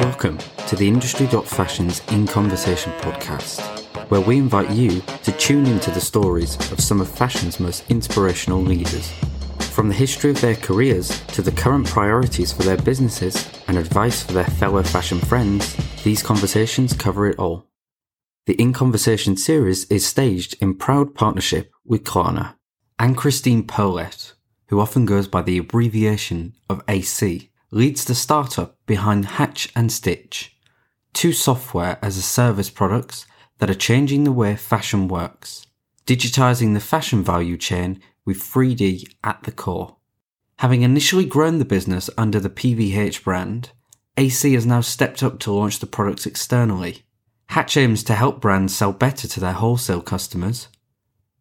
Welcome to the Industry.Fashion's In Conversation podcast, where we invite you to tune into the stories of some of fashion's most inspirational leaders. From the history of their careers to the current priorities for their businesses and advice for their fellow fashion friends, these conversations cover it all. The In Conversation series is staged in proud partnership with Klarna and Christine Perlett, who often goes by the abbreviation of AC, leads the startup behind Hatch and Stitch, two software as a service products that are changing the way fashion works, digitizing the fashion value chain with 3D at the core. Having initially grown the business under the PVH brand, AC has now stepped up to launch the products externally Hatch aims to help brands sell better to their wholesale customers,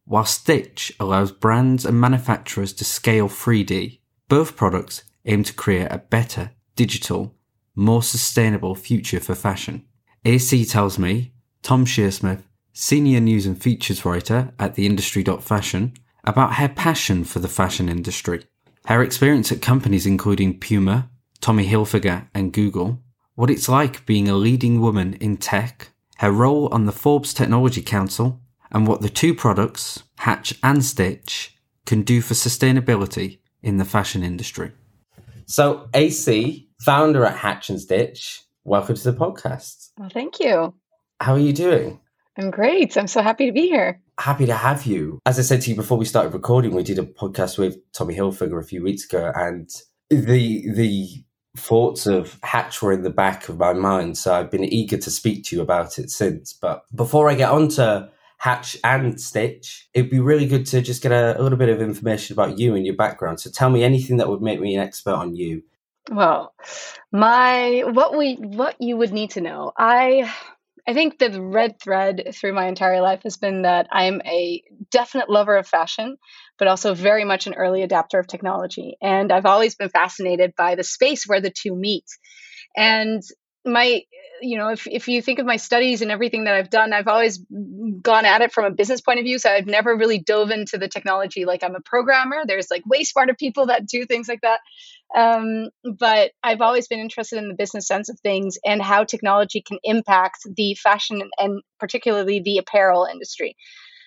while Stitch allows brands and manufacturers to scale 3D. Both products aim to create a better, digital, more sustainable future for fashion. AC tells me, Tom Shearsmith, senior news and features writer at the industry.fashion, about her passion for the fashion industry, her experience at companies including Puma, Tommy Hilfiger, and Google, what it's like being a leading woman in tech, her role on the Forbes Technology Council, and what the two products, Hatch and Stitch, can do for sustainability in the fashion industry. So, AC, founder at Hatch and Stitch, welcome to the podcast. Well, thank you. How are you doing? I'm great. I'm so happy to be here. Happy to have you. As I said to you before we started recording, we did a podcast with Tommy Hilfiger a few weeks ago, and the the thoughts of Hatch were in the back of my mind, so I've been eager to speak to you about it since. But before I get on to Hatch and Stitch, it'd be really good to just get a, a little bit of information about you and your background. So tell me anything that would make me an expert on you. Well, my what we what you would need to know. I I think the red thread through my entire life has been that I'm a definite lover of fashion, but also very much an early adapter of technology. And I've always been fascinated by the space where the two meet. And my you know if, if you think of my studies and everything that i've done i've always gone at it from a business point of view. So i've never really dove into the technology like i'm a programmer. There's like way smarter people that do things like that. Um, but i've always been interested in the business sense of things and how technology can impact the fashion and particularly the apparel industry.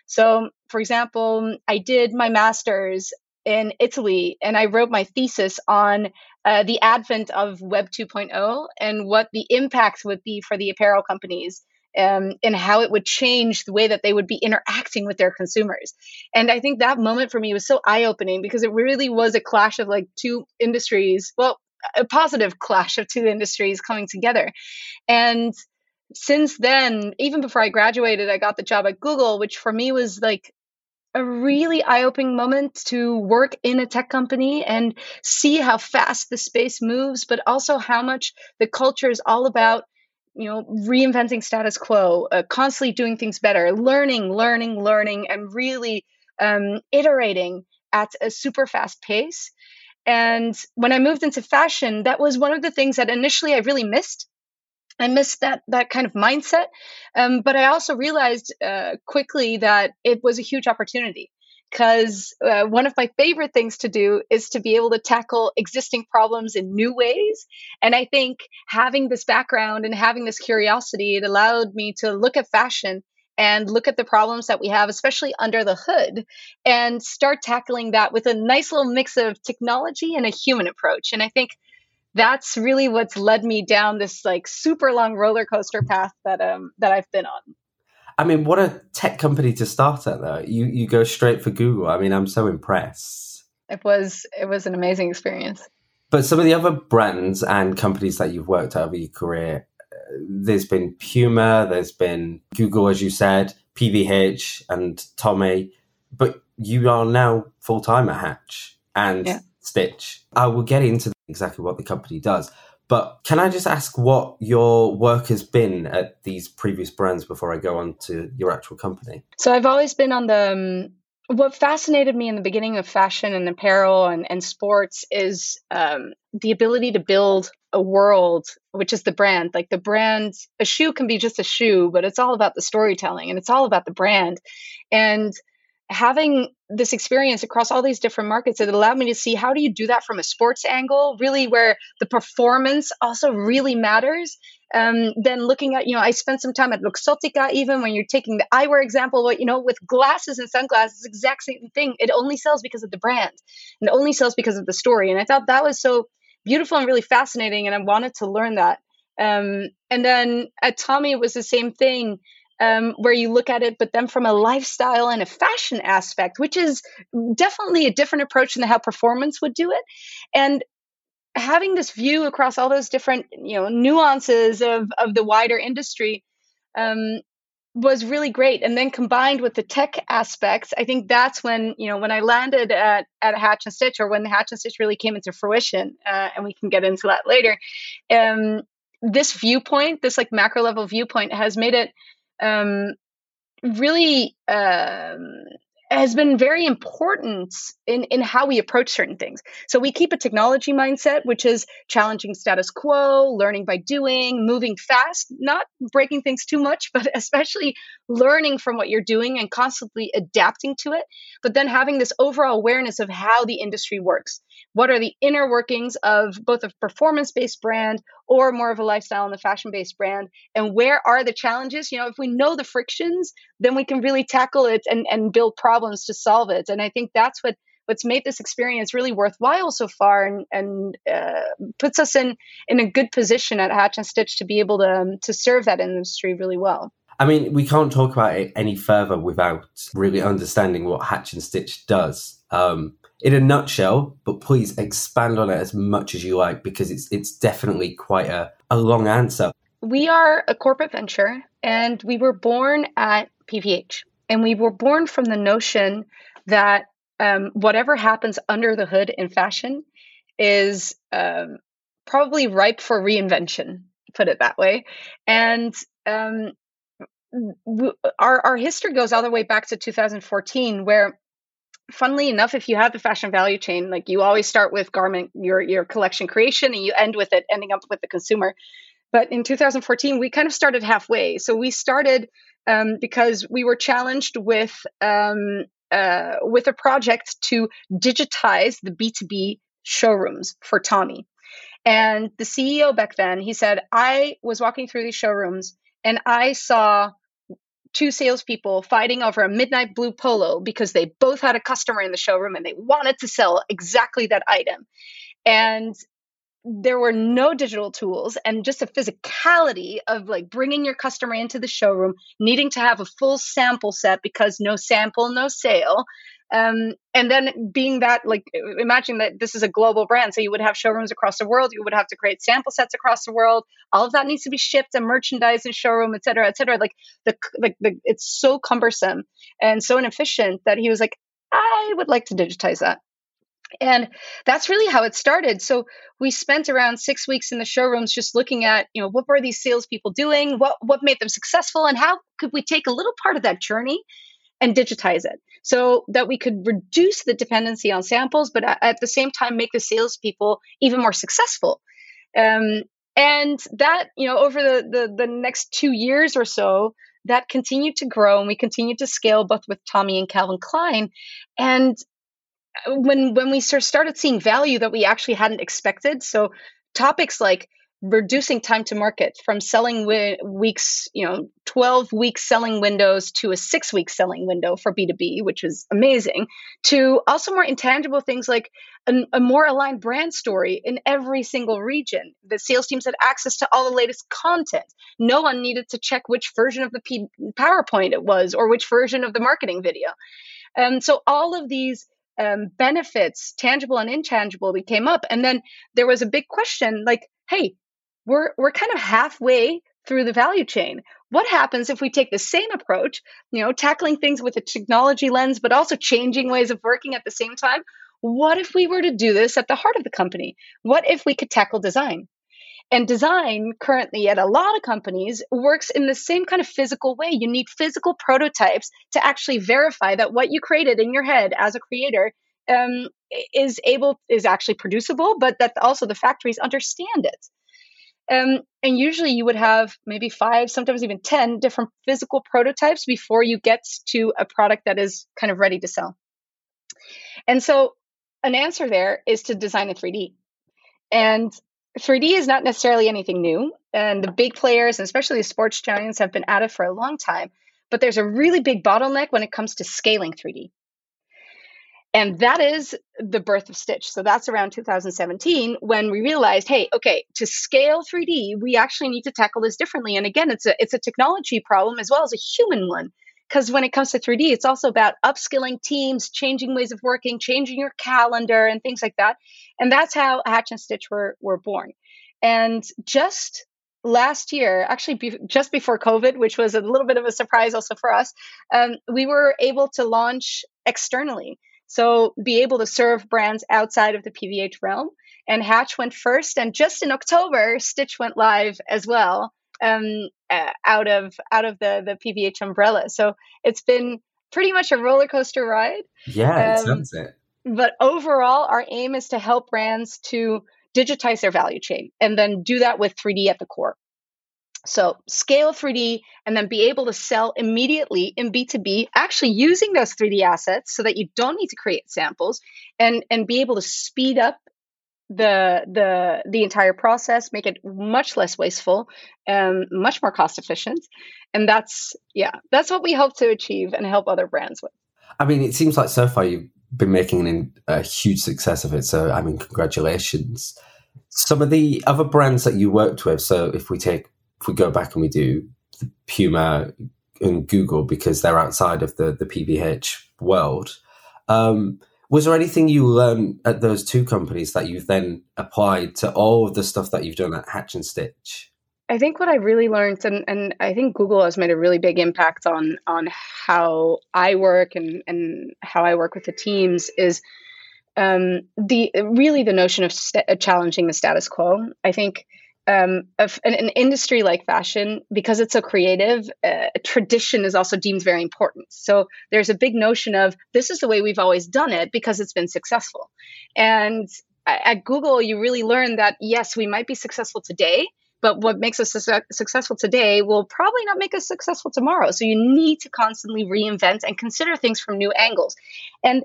So for example i did my master's in Italy, and I wrote my thesis on uh, the advent of Web 2.0 and what the impact would be for the apparel companies um, and how it would change the way that they would be interacting with their consumers. And I think that moment for me was so eye opening because it really was a clash of like two industries. Well, a positive clash of two industries coming together. And since then, even before I graduated, I got the job at Google, which for me was like a really eye-opening moment to work in a tech company and see how fast the space moves but also how much the culture is all about you know reinventing status quo uh, constantly doing things better learning learning learning and really um, iterating at a super fast pace. And when i moved into fashion that was one of the things that initially i really missed. I missed that that kind of mindset, um, but I also realized uh, quickly that it was a huge opportunity because uh, one of my favorite things to do is to be able to tackle existing problems in new ways. And I think having this background and having this curiosity, it allowed me to look at fashion and look at the problems that we have, especially under the hood, and start tackling that with a nice little mix of technology and a human approach. And I think that's really what's led me down this like super long roller coaster path that um that I've been on. I mean, what a tech company to start at though. You you go straight for Google. I mean, I'm so impressed. It was it was an amazing experience. But some of the other brands and companies that you've worked at over your career, uh, there's been Puma, there's been Google, as you said, PVH, and Tommy. But you are now full time at Hatch and yeah. Stitch. I will get into exactly what the company does. But can I just ask what your work has been at these previous brands before I go on to your actual company? So I've always been on the. Um, what fascinated me in the beginning of fashion and apparel and, and sports is um, the ability to build a world, which is the brand. Like the brand, a shoe can be just a shoe, but it's all about the storytelling and it's all about the brand. And having this experience across all these different markets it allowed me to see how do you do that from a sports angle really where the performance also really matters um, then looking at you know i spent some time at luxottica even when you're taking the eyewear example what you know with glasses and sunglasses exact same thing. It only sells because of the brand. And it only sells because of the story. And i thought that was so beautiful and really fascinating and i wanted to learn that. Um, and then at tommy it was the same thing um, where you look at it, but then from a lifestyle and a fashion aspect, which is definitely a different approach than how performance would do it. And having this view across all those different, you know, nuances of of the wider industry um, was really great. And then combined with the tech aspects, I think that's when you know when I landed at at Hatch and Stitch, or when the Hatch and Stitch really came into fruition, uh, and we can get into that later. Um, this viewpoint, this like macro level viewpoint, has made it um, really um, has been very important in, in how we approach certain things. So we keep a technology mindset, which is challenging status quo, learning by doing, moving fast, not breaking things too much, but especially learning from what you're doing and constantly adapting to it. But then having this overall awareness of how the industry works. What are the inner workings of both a performance based brand or more of a lifestyle and a fashion based brand? And where are the challenges? You know, if we know the frictions, then we can really tackle it and, and build problems to solve it. And I think that's what what's made this experience really worthwhile so far and, and uh, puts us in in a good position at Hatch and Stitch to be able to um, to serve that industry really well. I mean, we can't talk about it any further without really understanding what Hatch and Stitch does. Um, in a nutshell, but please expand on it as much as you like because it's it's definitely quite a, a long answer. We are a corporate venture and we were born at PVH. And we were born from the notion that um, whatever happens under the hood in fashion is um, probably ripe for reinvention, put it that way. And um, our, our history goes all the way back to 2014, where funnily enough, if you have the fashion value chain, like you always start with garment, your your collection creation, and you end with it ending up with the consumer. But in 2014, we kind of started halfway. So we started um, because we were challenged with um, uh, with a project to digitize the B2B showrooms for Tommy. And the CEO back then, he said, I was walking through these showrooms and I saw two salespeople fighting over a midnight blue polo because they both had a customer in the showroom and they wanted to sell exactly that item. And there were no digital tools and just a physicality of like bringing your customer into the showroom needing to have a full sample set because no sample no sale. Um, and then being that like imagine that this is a global brand so you would have showrooms across the world you would have to create sample sets across the world all of that needs to be shipped and merchandised in showroom et cetera et cetera. Like the like the it's so cumbersome and so inefficient that he was like i would like to digitize that and that's really how it started. So we spent around six weeks in the showrooms just looking at, you know, what were these salespeople doing? What what made them successful? And how could we take a little part of that journey and digitize it so that we could reduce the dependency on samples, but at the same time make the salespeople even more successful. Um, and that, you know, over the, the the next two years or so, that continued to grow and we continued to scale both with Tommy and Calvin Klein. And when when we started seeing value that we actually hadn't expected. So topics like reducing time to market from selling wi- weeks you know 12 week selling windows to a 6 week selling window for b2b which was amazing to also more intangible things like an, a more aligned brand story in every single region. The sales teams had access to all the latest content. No one needed to check which version of the P- powerpoint it was or which version of the marketing video. And so all of these um, benefits, tangible and intangible, we came up. And then there was a big question like, hey, we're, we're kind of halfway through the value chain. What happens if we take the same approach, you know, tackling things with a technology lens, but also changing ways of working at the same time? What if we were to do this at the heart of the company? What if we could tackle design? And design currently at a lot of companies works in the same kind of physical way. You need physical prototypes to actually verify that what you created in your head as a creator um, is able is actually producible, but that also the factories understand it. Um, and usually you would have maybe five, sometimes even 10 different physical prototypes before you get to a product that is kind of ready to sell. And so an answer there is to design a 3D. And 3D is not necessarily anything new. And the big players, and especially the sports giants, have been at it for a long time. But there's a really big bottleneck when it comes to scaling 3D. And that is the birth of Stitch. So that's around 2017 when we realized, hey, okay, to scale 3D, we actually need to tackle this differently. And again, it's a it's a technology problem as well as a human one. Because when it comes to 3D, it's also about upskilling teams, changing ways of working, changing your calendar, and things like that. And that's how Hatch and Stitch were were born. And just last year, actually be, just before COVID, which was a little bit of a surprise also for us, um, we were able to launch externally. So be able to serve brands outside of the PVH realm. And Hatch went first, and just in October, Stitch went live as well, um, uh, out of out of the the PVH umbrella. So it's been pretty much a roller coaster ride. Yeah, it um, sounds it. But overall, our aim is to help brands to digitize their value chain and then do that with 3D at the core. So scale 3D and then be able to sell immediately in B2B, actually using those 3D assets so that you don't need to create samples and, and be able to speed up the the the entire process, make it much less wasteful, and much more cost efficient. And that's yeah, that's what we hope to achieve and help other brands with. I mean, it seems like so far you've been making an, a huge success of it. So I mean, congratulations. Some of the other brands that you worked with. So if we take if we go back and we do Puma and Google because they're outside of the the PVH world. Um, was there anything you learned at those two companies that you've then applied to all of the stuff that you've done at Hatch and Stitch? I think what I really learned, and, and I think Google has made a really big impact on on how I work and, and how I work with the teams, is um, the really the notion of st- challenging the status quo. I think um, of an, an, industry like fashion, because it's so creative, uh, tradition is also deemed very important. So there's a big notion of this is the way we've always done it because it's been successful. And at Google, you really learn that yes, we might be successful today, but what makes us su- successful today will probably not make us successful tomorrow. So you need to constantly reinvent and consider things from new angles. And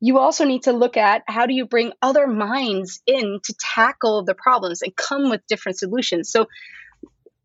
you also need to look at how do you bring other minds in to tackle the problems and come with different solutions. So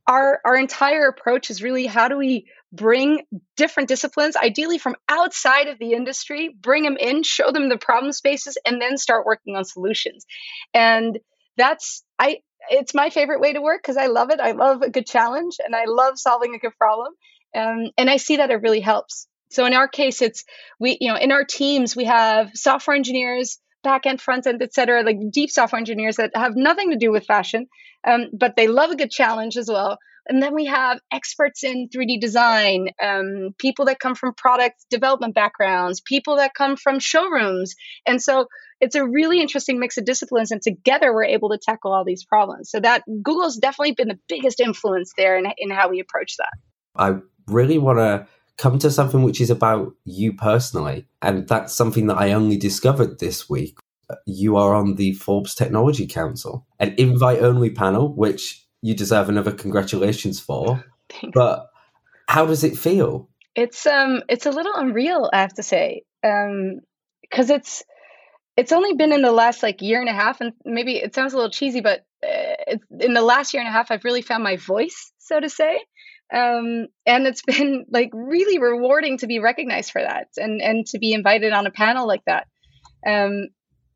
our our entire approach is really how do we bring different disciplines ideally from outside of the industry bring them in show them the problem spaces and then start working on solutions. And that's i it's my favorite way to work because i love it. I love a good challenge and i love solving a good problem. Um, and i see that it really helps so in our case, it's we, you know, in our teams, we have software engineers, back end, front end, et cetera, like deep software engineers that have nothing to do with fashion, um, but they love a good challenge as well. And then we have experts in 3D design, um, people that come from product development backgrounds, people that come from showrooms. And so it's a really interesting mix of disciplines. And together we're able to tackle all these problems. So that Google's definitely been the biggest influence there in, in how we approach that. I really want to come to something which is about you personally. And that's something that I only discovered this week. You are on the Forbes Technology Council, an invite only panel, which you deserve another congratulations for. Thanks. But how does it feel? It's um it's a little unreal, I have to say. Um because it's it's only been in the last like year and a half and maybe it sounds a little cheesy but uh, in the last year and a half I've really found my voice, so to say um, and it's been like really rewarding to be recognized for that and and to be invited on a panel like that. Um,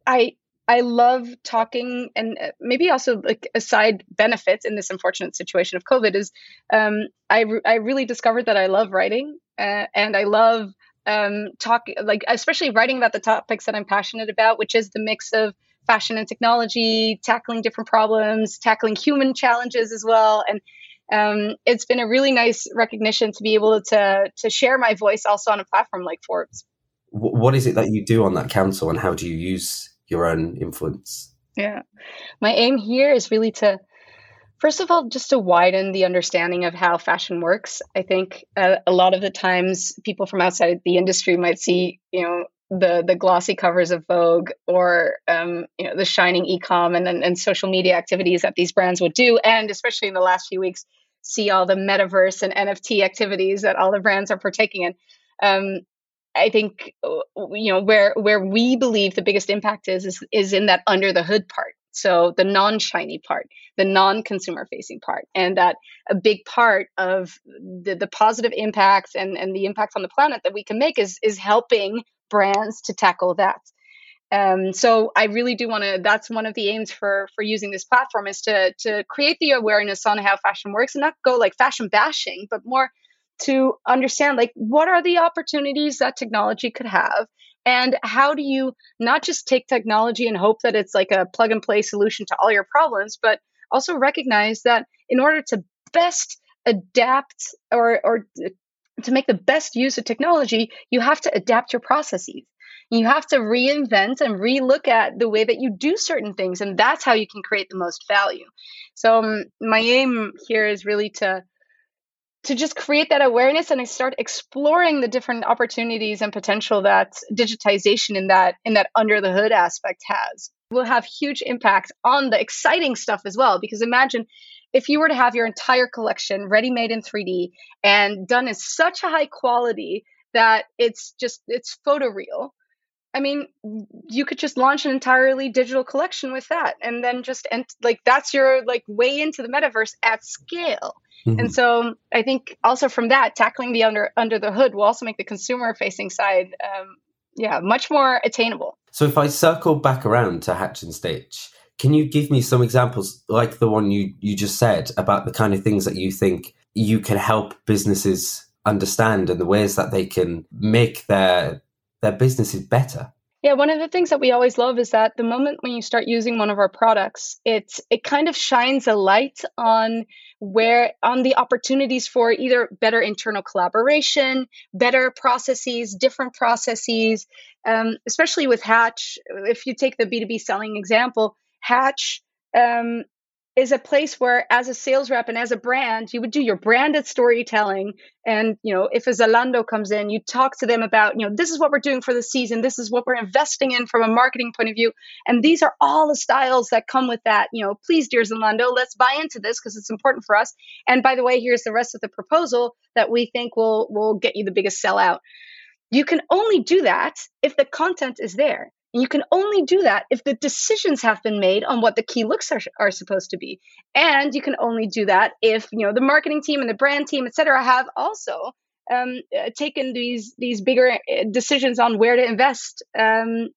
i i love talking and uh, maybe also like a side benefit in this unfortunate situation of covid is um, i re- i really discovered that i love writing uh, and i love um, talk like especially writing about the topics that i'm passionate about which is the mix of fashion and technology tackling different problems tackling human challenges as well and um, it's been a really nice recognition to be able to to share my voice also on a platform like Forbes. What is it that you do on that council, and how do you use your own influence? Yeah, my aim here is really to, first of all, just to widen the understanding of how fashion works. I think uh, a lot of the times people from outside the industry might see, you know, the the glossy covers of Vogue or um, you know the shining ecom and, and and social media activities that these brands would do, and especially in the last few weeks, see all the metaverse and NFT activities that all the brands are partaking in. Um, I think you know where where we believe the biggest impact is is, is in that under the hood part. So the non-shiny part, the non-consumer facing part, and that a big part of the, the positive impacts and, and the impact on the planet that we can make is is helping brands to tackle that. Um, so I really do want to. That's one of the aims for for using this platform is to to create the awareness on how fashion works and not go like fashion bashing, but more to understand like what are the opportunities that technology could have and how do you not just take technology and hope that it's like a plug and play solution to all your problems, but also recognize that in order to best adapt or or to make the best use of technology, you have to adapt your processes. You have to reinvent and relook at the way that you do certain things, and that's how you can create the most value. So, um, my aim here is really to to just create that awareness and I start exploring the different opportunities and potential that digitization in that in that under the hood aspect has will have huge impact on the exciting stuff as well because imagine if you were to have your entire collection ready made in 3D and done in such a high quality that it's just it's photoreal I mean, you could just launch an entirely digital collection with that, and then just and like that's your like way into the metaverse at scale. Mm-hmm. And so I think also from that, tackling the under under the hood will also make the consumer facing side, um, yeah, much more attainable. So if I circle back around to Hatch and Stitch, can you give me some examples like the one you you just said about the kind of things that you think you can help businesses understand and the ways that they can make their their business is better. Yeah, one of the things that we always love is that the moment when you start using one of our products, it's it kind of shines a light on where on the opportunities for either better internal collaboration, better processes, different processes. Um, especially with Hatch, if you take the B two B selling example, Hatch um, is a place where as a sales rep and as a brand you would do your branded storytelling. And you know if a zalando comes in you talk to them about you know this is what we're doing for the season. This is what we're investing in from a marketing point of view. And these are all the styles that come with that. You know please dear zalando let's buy into this because it's important for us. And by the way here's the rest of the proposal that we think will will get you the biggest sellout. You can only do that if the content is there you can only do that if the decisions have been made on what the key looks are, are supposed to be. And you can only do that if, you know, the marketing team and the brand team, et cetera, have also um, uh, taken these these bigger uh, decisions on where to invest um,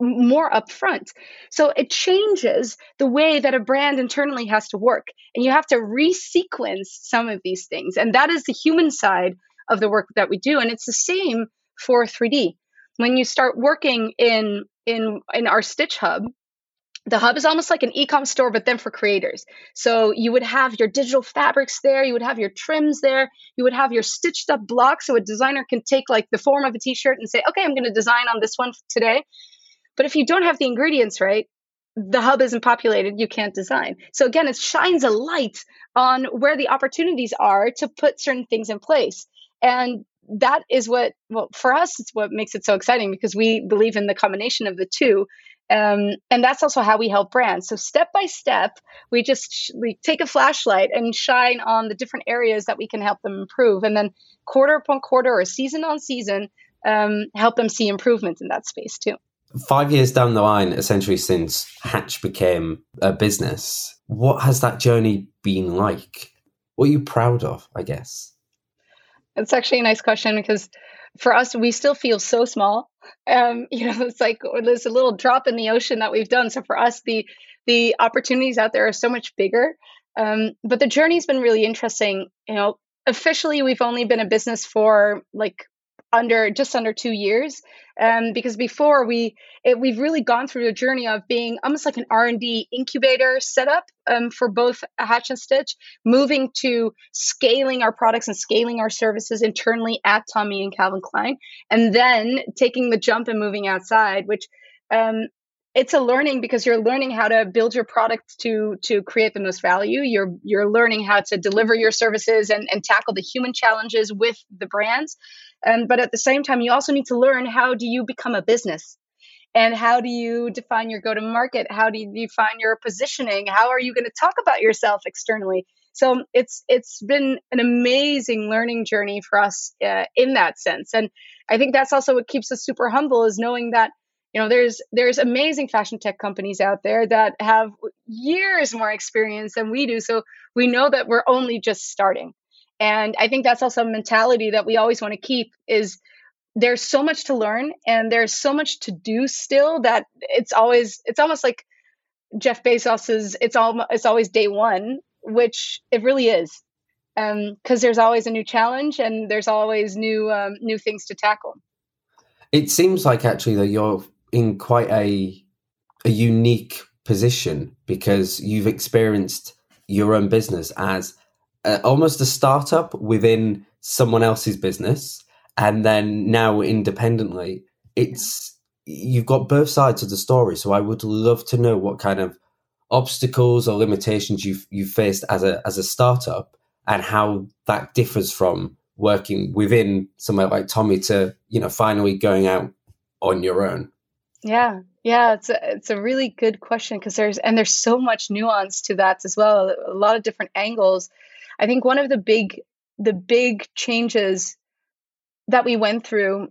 more upfront. So it changes the way that a brand internally has to work. And you have to resequence some of these things. And that is the human side of the work that we do. And it's the same for 3D. When you start working in in in our Stitch Hub, the hub is almost like an e-com store but then for creators. So you would have your digital fabrics there you would have your trims there you would have your stitched up blocks so a designer can take like the form of a t-shirt and say okay i'm going to design on this one today. But if you don't have the ingredients right the hub isn't populated you can't design. So again it shines a light on where the opportunities are to put certain things in place. And that is what well for us it's what makes it so exciting because we believe in the combination of the two um, and that's also how we help brands. So step by step we just sh- we take a flashlight and shine on the different areas that we can help them improve and then quarter upon quarter or season on season um, help them see improvements in that space too. Five years down the line essentially since hatch became a business what has that journey been like? What are you proud of i guess it's actually a nice question because for us, we still feel so small. Um, you know, it's like there's a little drop in the ocean that we've done. So for us, the the opportunities out there are so much bigger. Um, but the journey's been really interesting. You know, officially, we've only been a business for like under just under two years um, because before we it, we've really gone through a journey of being almost like an r&d incubator setup um, for both hatch and stitch moving to scaling our products and scaling our services internally at tommy and calvin klein and then taking the jump and moving outside which um, it's a learning because you're learning how to build your product to to create the most value. You're you're learning how to deliver your services and, and tackle the human challenges with the brands And but at the same time, you also need to learn how do you become a business? And how do you define your go to market how do you define your positioning? How are you going to talk about yourself externally? So it's it's been an amazing learning journey for us uh, in that sense. And i think that's also what keeps us super humble is knowing that you know there's there's amazing fashion tech companies out there that have years more experience than we do. So we know that we're only just starting and i think that's also a mentality that we always want to keep is there's so much to learn and there's so much to do still that it's always it's almost like Jeff Bezos's it's all it's always day one, which it really is, because um, there's always a new challenge and there's always new um, new things to tackle. It seems like actually that you're in quite a a unique position because you've experienced your own business as a, almost a startup within someone else's business and then now independently it's you've got both sides of the story. So i would love to know what kind of obstacles or limitations you've you faced as a as a startup and how that differs from working within somewhere like tommy to you know finally going out on your own. Yeah. Yeah it's a, it's a really good question because there's and there's so much nuance to that as well a lot of different angles i think one of the big the big changes that we went through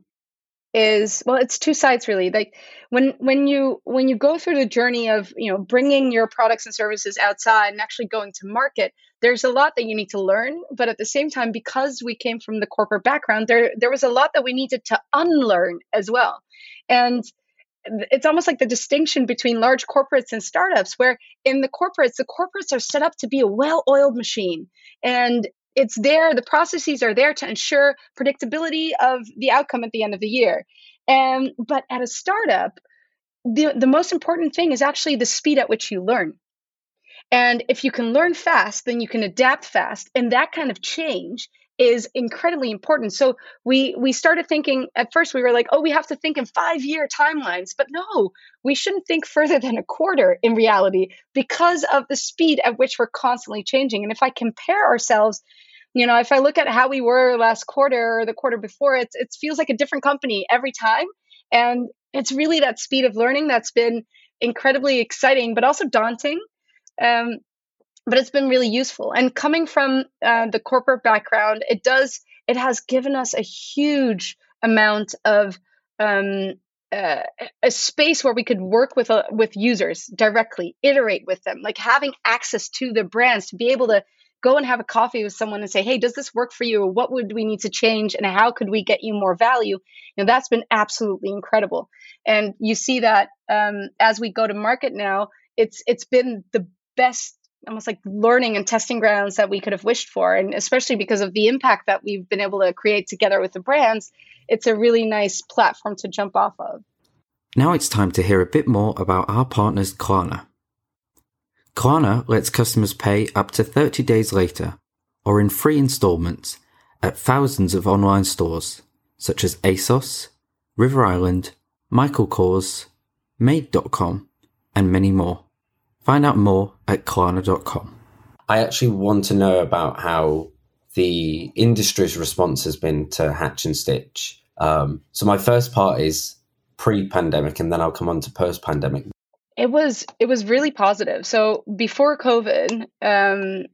is well it's two sides really. Like when when you when you go through the journey of you know bringing your products and services outside and actually going to market there's a lot that you need to learn. But at the same time because we came from the corporate background there there was a lot that we needed to unlearn as well. And it's almost like the distinction between large corporates and startups where in the corporates the corporates are set up to be a well-oiled machine. And it's there the processes are there to ensure predictability of the outcome at the end of the year. And but at a startup the, the most important thing is actually the speed at which you learn. And if you can learn fast then you can adapt fast. And that kind of change is incredibly important. So we we started thinking at first we were like, oh, we have to think in five year timelines, but no, we shouldn't think further than a quarter in reality because of the speed at which we're constantly changing. And if I compare ourselves, you know, if I look at how we were last quarter or the quarter before, it's it feels like a different company every time, and it's really that speed of learning that's been incredibly exciting, but also daunting. Um, but it's been really useful. And coming from uh, the corporate background, it does it has given us a huge amount of um, uh, a space where we could work with uh, with users directly, iterate with them, like having access to the brands to be able to go and have a coffee with someone and say, "Hey, does this work for you? What would we need to change, and how could we get you more value?" You know, that's been absolutely incredible. And you see that um, as we go to market now, it's it's been the best almost like learning and testing grounds that we could have wished for. And especially because of the impact that we've been able to create together with the brands, it's a really nice platform to jump off of. Now it's time to hear a bit more about our partners, Klarna. Klarna lets customers pay up to 30 days later or in free installments at thousands of online stores such as ASOS, River Island, Michael Kors, Made.com, and many more. Find out more at Klarna.com. I actually want to know about how the industry's response has been to Hatch and Stitch. Um, so my first part is pre-pandemic, and then I'll come on to post-pandemic. It was it was really positive. So before COVID, um,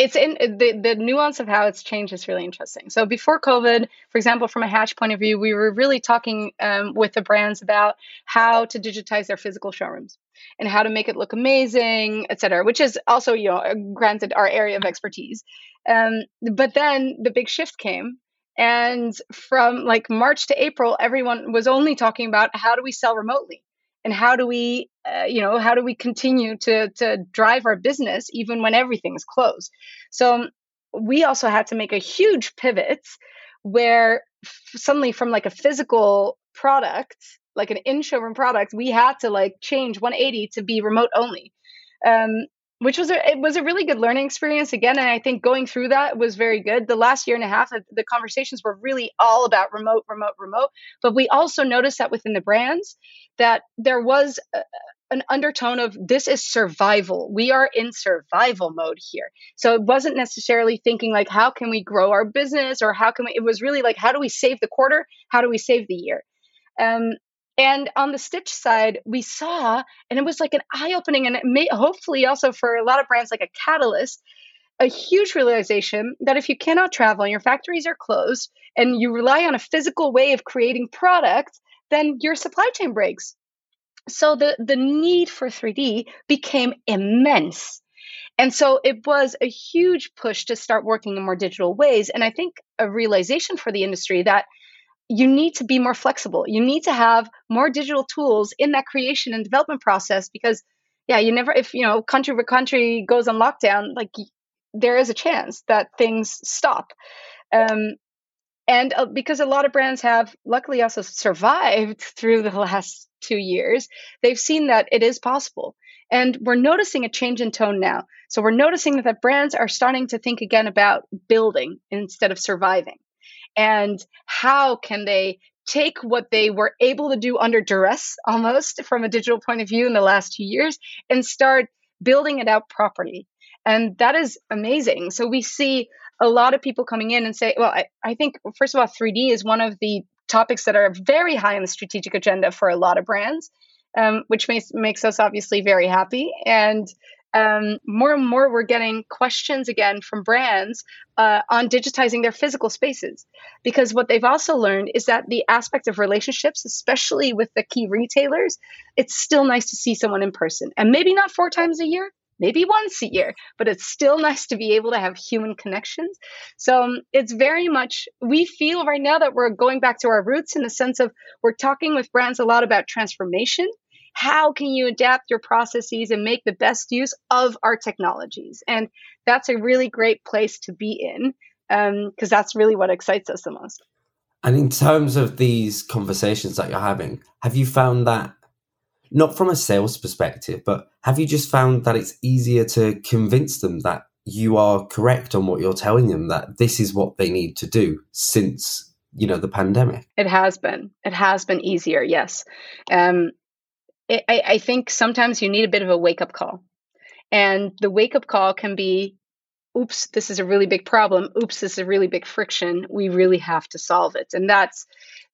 it's in the, the nuance of how it's changed is really interesting. So before COVID, for example, from a Hatch point of view, we were really talking um, with the brands about how to digitize their physical showrooms and how to make it look amazing, et cetera, which is also, you know, granted our area of expertise. Um, but then the big shift came. And from like March to April, everyone was only talking about how do we sell remotely? And how do we uh, you know how do we continue to to drive our business even when everything's closed? So um, we also had to make a huge pivot where f- suddenly from like a physical product like an in showroom product we had to like change 180 to be remote only. Um, which was a it was a really good learning experience again and i think going through that was very good the last year and a half the conversations were really all about remote remote remote but we also noticed that within the brands that there was a, an undertone of this is survival. We are in survival mode here. So it wasn't necessarily thinking like, how can we grow our business or how can we, it was really like, how do we save the quarter? How do we save the year? Um, and on the Stitch side, we saw, and it was like an eye opening, and it may hopefully also for a lot of brands like a catalyst, a huge realization that if you cannot travel and your factories are closed and you rely on a physical way of creating product, then your supply chain breaks. So the, the need for 3D became immense. And so it was a huge push to start working in more digital ways. And I think a realization for the industry that you need to be more flexible. You need to have more digital tools in that creation and development process because, yeah, you never, if, you know, country by country goes on lockdown, like there is a chance that things stop. Um, and uh, because a lot of brands have luckily also survived through the last two years, they've seen that it is possible. And we're noticing a change in tone now. So we're noticing that brands are starting to think again about building instead of surviving. And how can they take what they were able to do under duress almost from a digital point of view in the last two years and start building it out properly and that is amazing. So we see a lot of people coming in and say, well, I, I think, first of all, 3D is one of the topics that are very high on the strategic agenda for a lot of brands, um, which makes, makes us obviously very happy. And um, more and more, we're getting questions again from brands uh, on digitizing their physical spaces. Because what they've also learned is that the aspect of relationships, especially with the key retailers, it's still nice to see someone in person. And maybe not four times a year, maybe once a year, but it's still nice to be able to have human connections. So um, it's very much, we feel right now that we're going back to our roots in the sense of we're talking with brands a lot about transformation. How can you adapt your processes and make the best use of our technologies? And that's a really great place to be in because um, that's really what excites us the most. And in terms of these conversations that you're having, have you found that not from a sales perspective, but have you just found that it's easier to convince them that you are correct on what you're telling them that this is what they need to do since you know the pandemic it has been it has been easier yes um, I, I think sometimes you need a bit of a wake up call. And the wake up call can be oops this is a really big problem. Oops this is a really big friction. We really have to solve it. And that's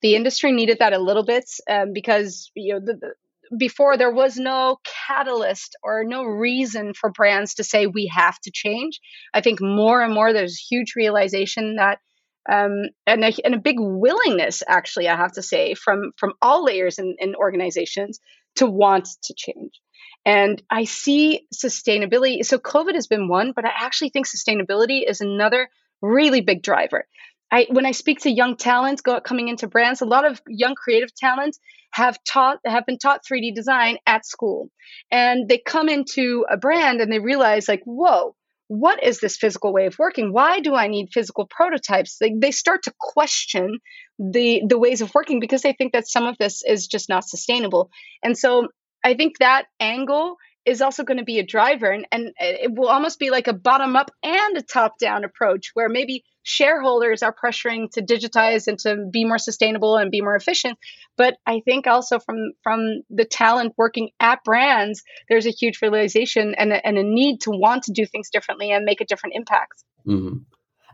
the industry needed that a little bit um, because you know the, before there was no catalyst or no reason for brands to say we have to change. I think more and more there's huge realization that um, and, a, and a big willingness, actually, I have to say, from from all layers in, in organizations to want to change. And I see sustainability. So COVID has been one, but I actually think sustainability is another really big driver. I, when I speak to young talent coming into brands, a lot of young creative talent have taught have been taught 3D design at school, and they come into a brand and they realize like, whoa, what is this physical way of working? Why do I need physical prototypes? They, they start to question the the ways of working because they think that some of this is just not sustainable. And so I think that angle is also going to be a driver and, and it will almost be like a bottom up and a top down approach where maybe shareholders are pressuring to digitize and to be more sustainable and be more efficient but i think also from from the talent working at brands there's a huge realization and a, and a need to want to do things differently and make a different impact mm-hmm.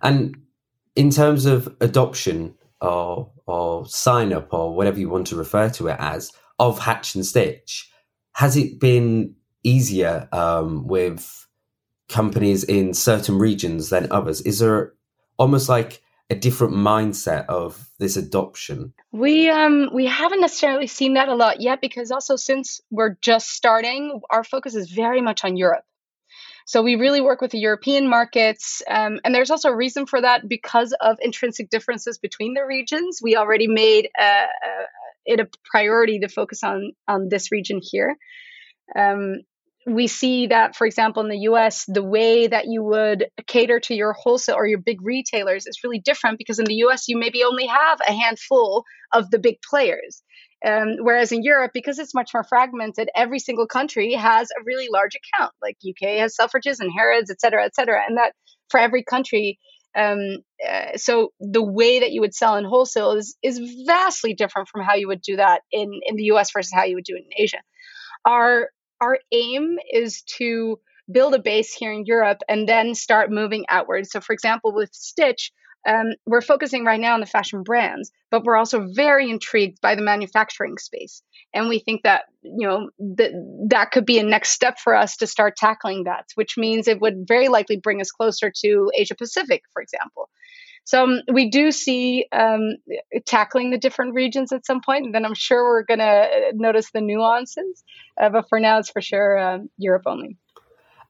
and in terms of adoption or or sign up or whatever you want to refer to it as of hatch and stitch has it been easier um, with companies in certain regions than others? Is there almost like a different mindset of this adoption? We um we haven't necessarily seen that a lot yet because also since we're just starting, our focus is very much on Europe. So we really work with the European markets, um, and there's also a reason for that because of intrinsic differences between the regions. We already made uh, uh, it a priority to focus on on this region here. Um, we see that, for example, in the US, the way that you would cater to your wholesale or your big retailers is really different because in the US, you maybe only have a handful of the big players. Um, whereas in Europe, because it's much more fragmented, every single country has a really large account. Like UK has Selfridges and Harrods, et cetera, et cetera. And that for every country, um, uh, so the way that you would sell in wholesale is is vastly different from how you would do that in in the US versus how you would do it in Asia. our our aim is to build a base here in Europe and then start moving outwards. So, for example, with Stitch, um, we're focusing right now on the fashion brands, but we're also very intrigued by the manufacturing space, and we think that you know that that could be a next step for us to start tackling that, which means it would very likely bring us closer to Asia Pacific, for example. So um, we do see um, tackling the different regions at some point, and then I'm sure we're going to notice the nuances. Uh, but for now, it's for sure uh, Europe only.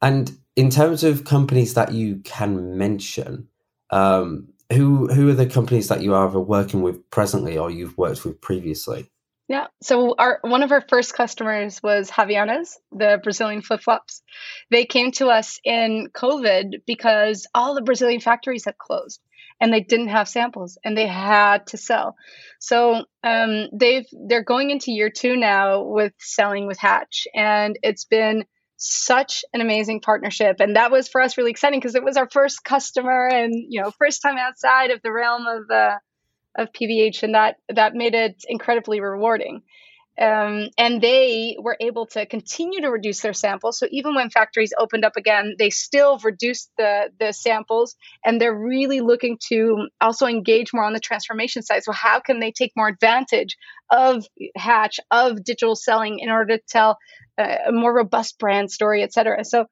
And in terms of companies that you can mention, um, who who are the companies that you are working with presently or you've worked with previously? Yeah. So our one of our first customers was Havaianas, the Brazilian flip flops. They came to us in COVID because all the Brazilian factories had closed and they didn't have samples and they had to sell. So um, they've they're going into year two now with selling with Hatch, and it's been such an amazing partnership. And that was for us really exciting because it was our first customer and you know first time outside of the realm of uh, of PVH and that that made it incredibly rewarding um, and they were able to continue to reduce their samples so even when factories opened up again they still reduced the the samples and they're really looking to also engage more on the transformation side so how can they take more advantage of hatch of digital selling in order to tell a more robust brand story, et cetera. So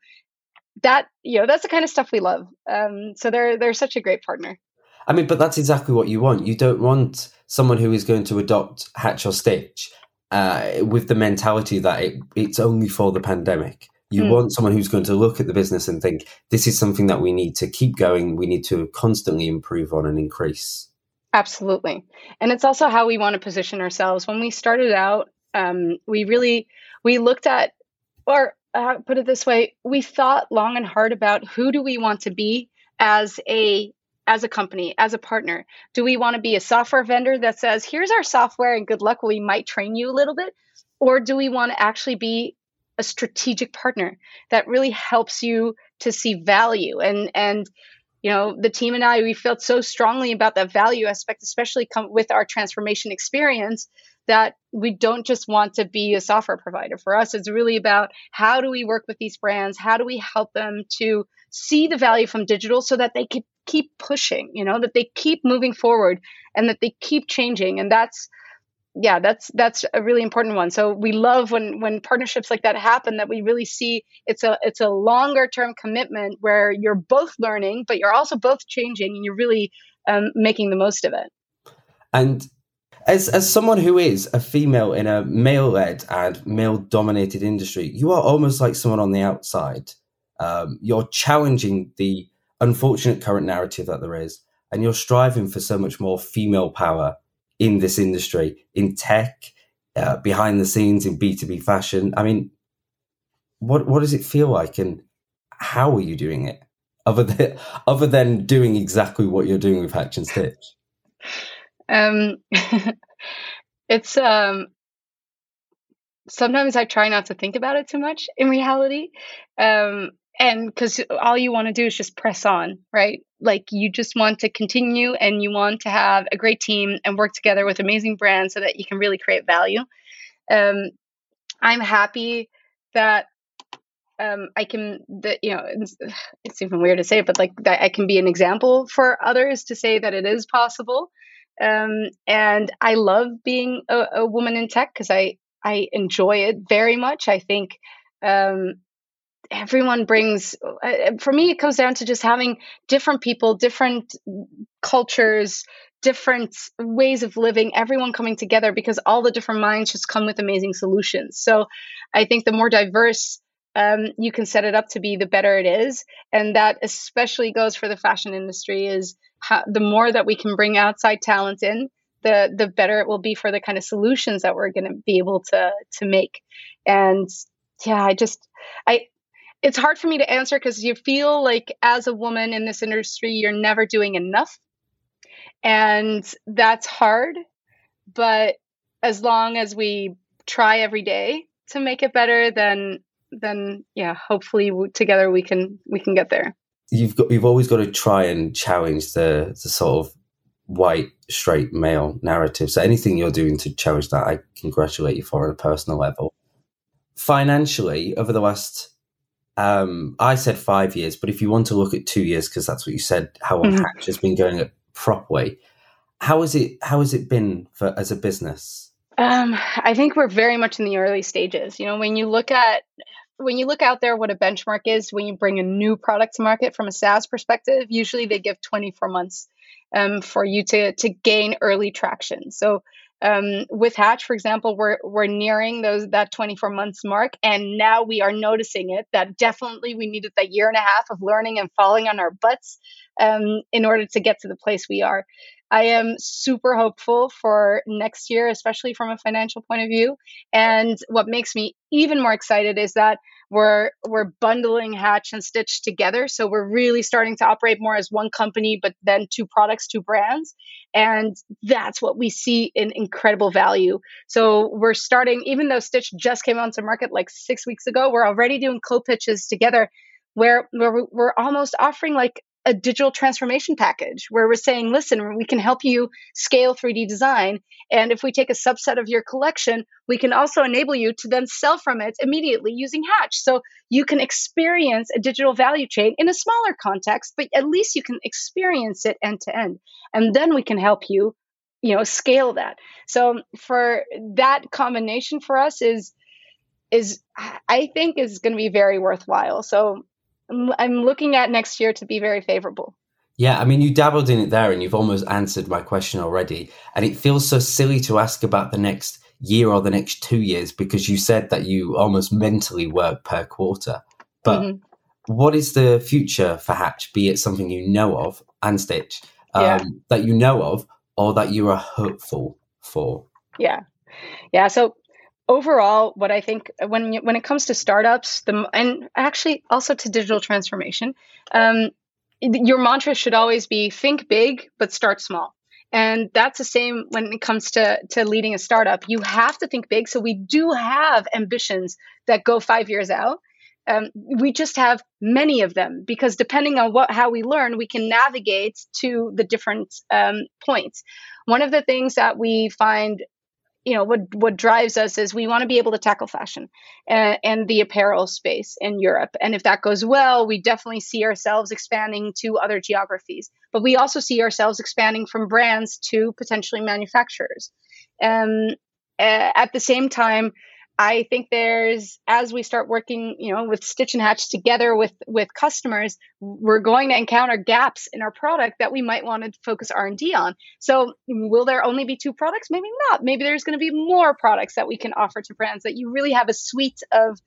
that you know that's the kind of stuff we love. Um, so they're they're such a great partner. I mean, but that's exactly what you want. You don't want someone who is going to adopt Hatch or Stitch uh, with the mentality that it, it's only for the pandemic. You mm. want someone who's going to look at the business and think, this is something that we need to keep going. We need to constantly improve on and increase. Absolutely. And it's also how we want to position ourselves. When we started out, um, we really we looked at, or uh, put it this way, we thought long and hard about who do we want to be as a as a company, as a partner. Do we want to be a software vendor that says, "Here's our software and good luck, we might train you a little bit," or do we want to actually be a strategic partner that really helps you to see value and and you know the team and i we felt so strongly about that value aspect especially come with our transformation experience that we don't just want to be a software provider. For us, it's really about how do we work with these brands? How do we help them to see the value from digital so that they can keep pushing, you know, that they keep moving forward and that they keep changing. And that's yeah, that's that's a really important one. So we love when when partnerships like that happen that we really see it's a it's a longer term commitment where you're both learning, but you're also both changing and you're really um, making the most of it. And as as someone who is a female in a male led and male dominated industry, you are almost like someone on the outside. Um, you're challenging the unfortunate current narrative that there is, and you're striving for so much more female power in this industry, in tech, uh, behind the scenes, in B two B fashion. I mean, what what does it feel like, and how are you doing it? Other than other than doing exactly what you're doing with Hatch and Stitch. Um, it's um, sometimes I try not to think about it too much in reality. Um, and because all you want to do is just press on, right? Like you just want to continue and you want to have a great team and work together with amazing brands so that you can really create value. Um, I'm happy that um, I can that you know it's, it's, even weird to say it, but like that I can be an example for others to say that it is possible. Um, and I love being a, a woman in tech because I I enjoy it very much. I think um, everyone brings uh, for me it comes down to just having different people different cultures different ways of living everyone coming together because all the different minds just come with amazing solutions so i think the more diverse um, you can set it up to be the better it is and that especially goes for the fashion industry is how, the more that we can bring outside talent in, the the better it will be for the kind of solutions that we're going to be able to to make. And yeah, I just I it's hard for me to answer because you feel like as a woman in this industry, you're never doing enough. And that's hard. But as long as we try every day to make it better, then then yeah, hopefully together we can we can get there you've got you've always got to try and challenge the the sort of white straight male narrative. So anything you're doing to challenge that, I congratulate you for on a personal level. financially over the last um, I said five years, but if you want to look at two years, because that's what you said, how mm-hmm. Hatch has been going at properly. How has it? How has it been for as a business? Um, I think we're very much in the early stages. You know, when you look at when you look out there, what a benchmark is when you bring a new product to market from a SaaS perspective, usually they give 24 months um, for you to to gain early traction. So um, with Hatch, for example, we're we're nearing those that 24 months mark, and now we are noticing it. That definitely we needed that year and a half of learning and falling on our butts um, in order to get to the place we are. I am super hopeful for next year, especially from a financial point of view. And what makes me even more excited is that we're we're bundling Hatch and Stitch together. So we're really starting to operate more as one company, but then two products, two brands. And that's what we see in incredible value. So we're starting, even though Stitch just came onto market like six weeks ago, we're already doing co-pitches together where, where we're almost offering like a digital transformation package where we're saying, listen, we can help you scale 3D design. And if we take a subset of your collection, we can also enable you to then sell from it immediately using Hatch. So you can experience a digital value chain in a smaller context, but at least you can experience it end to end. And then we can help you, you know, scale that. So for that combination for us is is I think is going to be very worthwhile. So I'm looking at next year to be very favorable. Yeah, I mean, you dabbled in it there and you've almost answered my question already. And it feels so silly to ask about the next year or the next two years because you said that you almost mentally work per quarter. But mm-hmm. what is the future for Hatch, be it something you know of and Stitch um, yeah. that you know of or that you are hopeful for? Yeah. Yeah. So overall, what I think when when it comes to startups, the and actually also to digital transformation, um, your mantra should always be think big but start small. And that's the same when it comes to, to leading a startup. You have to think big. So we do have ambitions that go five years out. Um, we just have many of them because depending on what how we learn, we can navigate to the different um, points. One of the things that we find you know what what drives us is we want to be able to tackle fashion and, and, the apparel space in Europe. And if that goes well, we definitely see ourselves expanding to other geographies. But we also see ourselves expanding from brands to potentially manufacturers. Um, uh, at the same time, I think there's as we start working, you know, with Stitch and Hatch together with with customers, we're going to encounter gaps in our product that we might want to focus R&D on. So, will there only be two products? Maybe not. Maybe there's going to be more products that we can offer to brands that you really have a suite of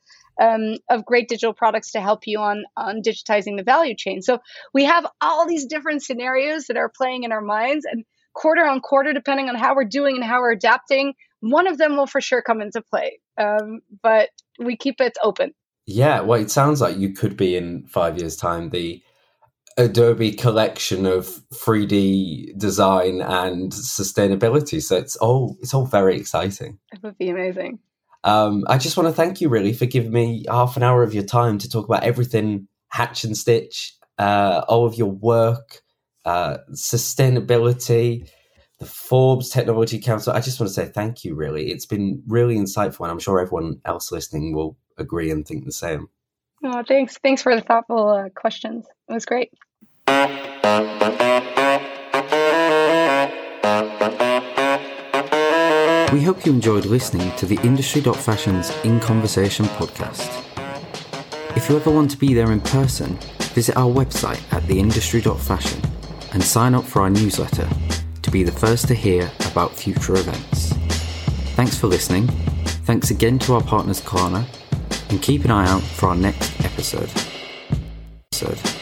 um, of great digital products to help you on on digitizing the value chain. So, we have all these different scenarios that are playing in our minds and quarter on quarter depending on how we're doing and how we're adapting one of them will for sure come into play. Um, but we keep it open. Yeah, well, it sounds like you could be in five years' time the Adobe collection of 3D design and sustainability. So it's all it's all very exciting. It would be amazing. Um, I just want to thank you really for giving me half an hour of your time to talk about everything Hatch and Stitch, uh, all of your work, uh, sustainability, the Forbes Technology Council. I just want to say thank you, really. It's been really insightful, and I'm sure everyone else listening will agree and think the same. Oh, thanks. Thanks for the thoughtful uh, questions. It was great. We hope you enjoyed listening to the Industry.Fashion's In Conversation podcast. If you ever want to be there in person, visit our website at theindustry.fashion and sign up for our newsletter to be the first to hear about future events. Thanks for listening. Thanks again to our partners Klarna, and keep an eye out for our next episode. episode.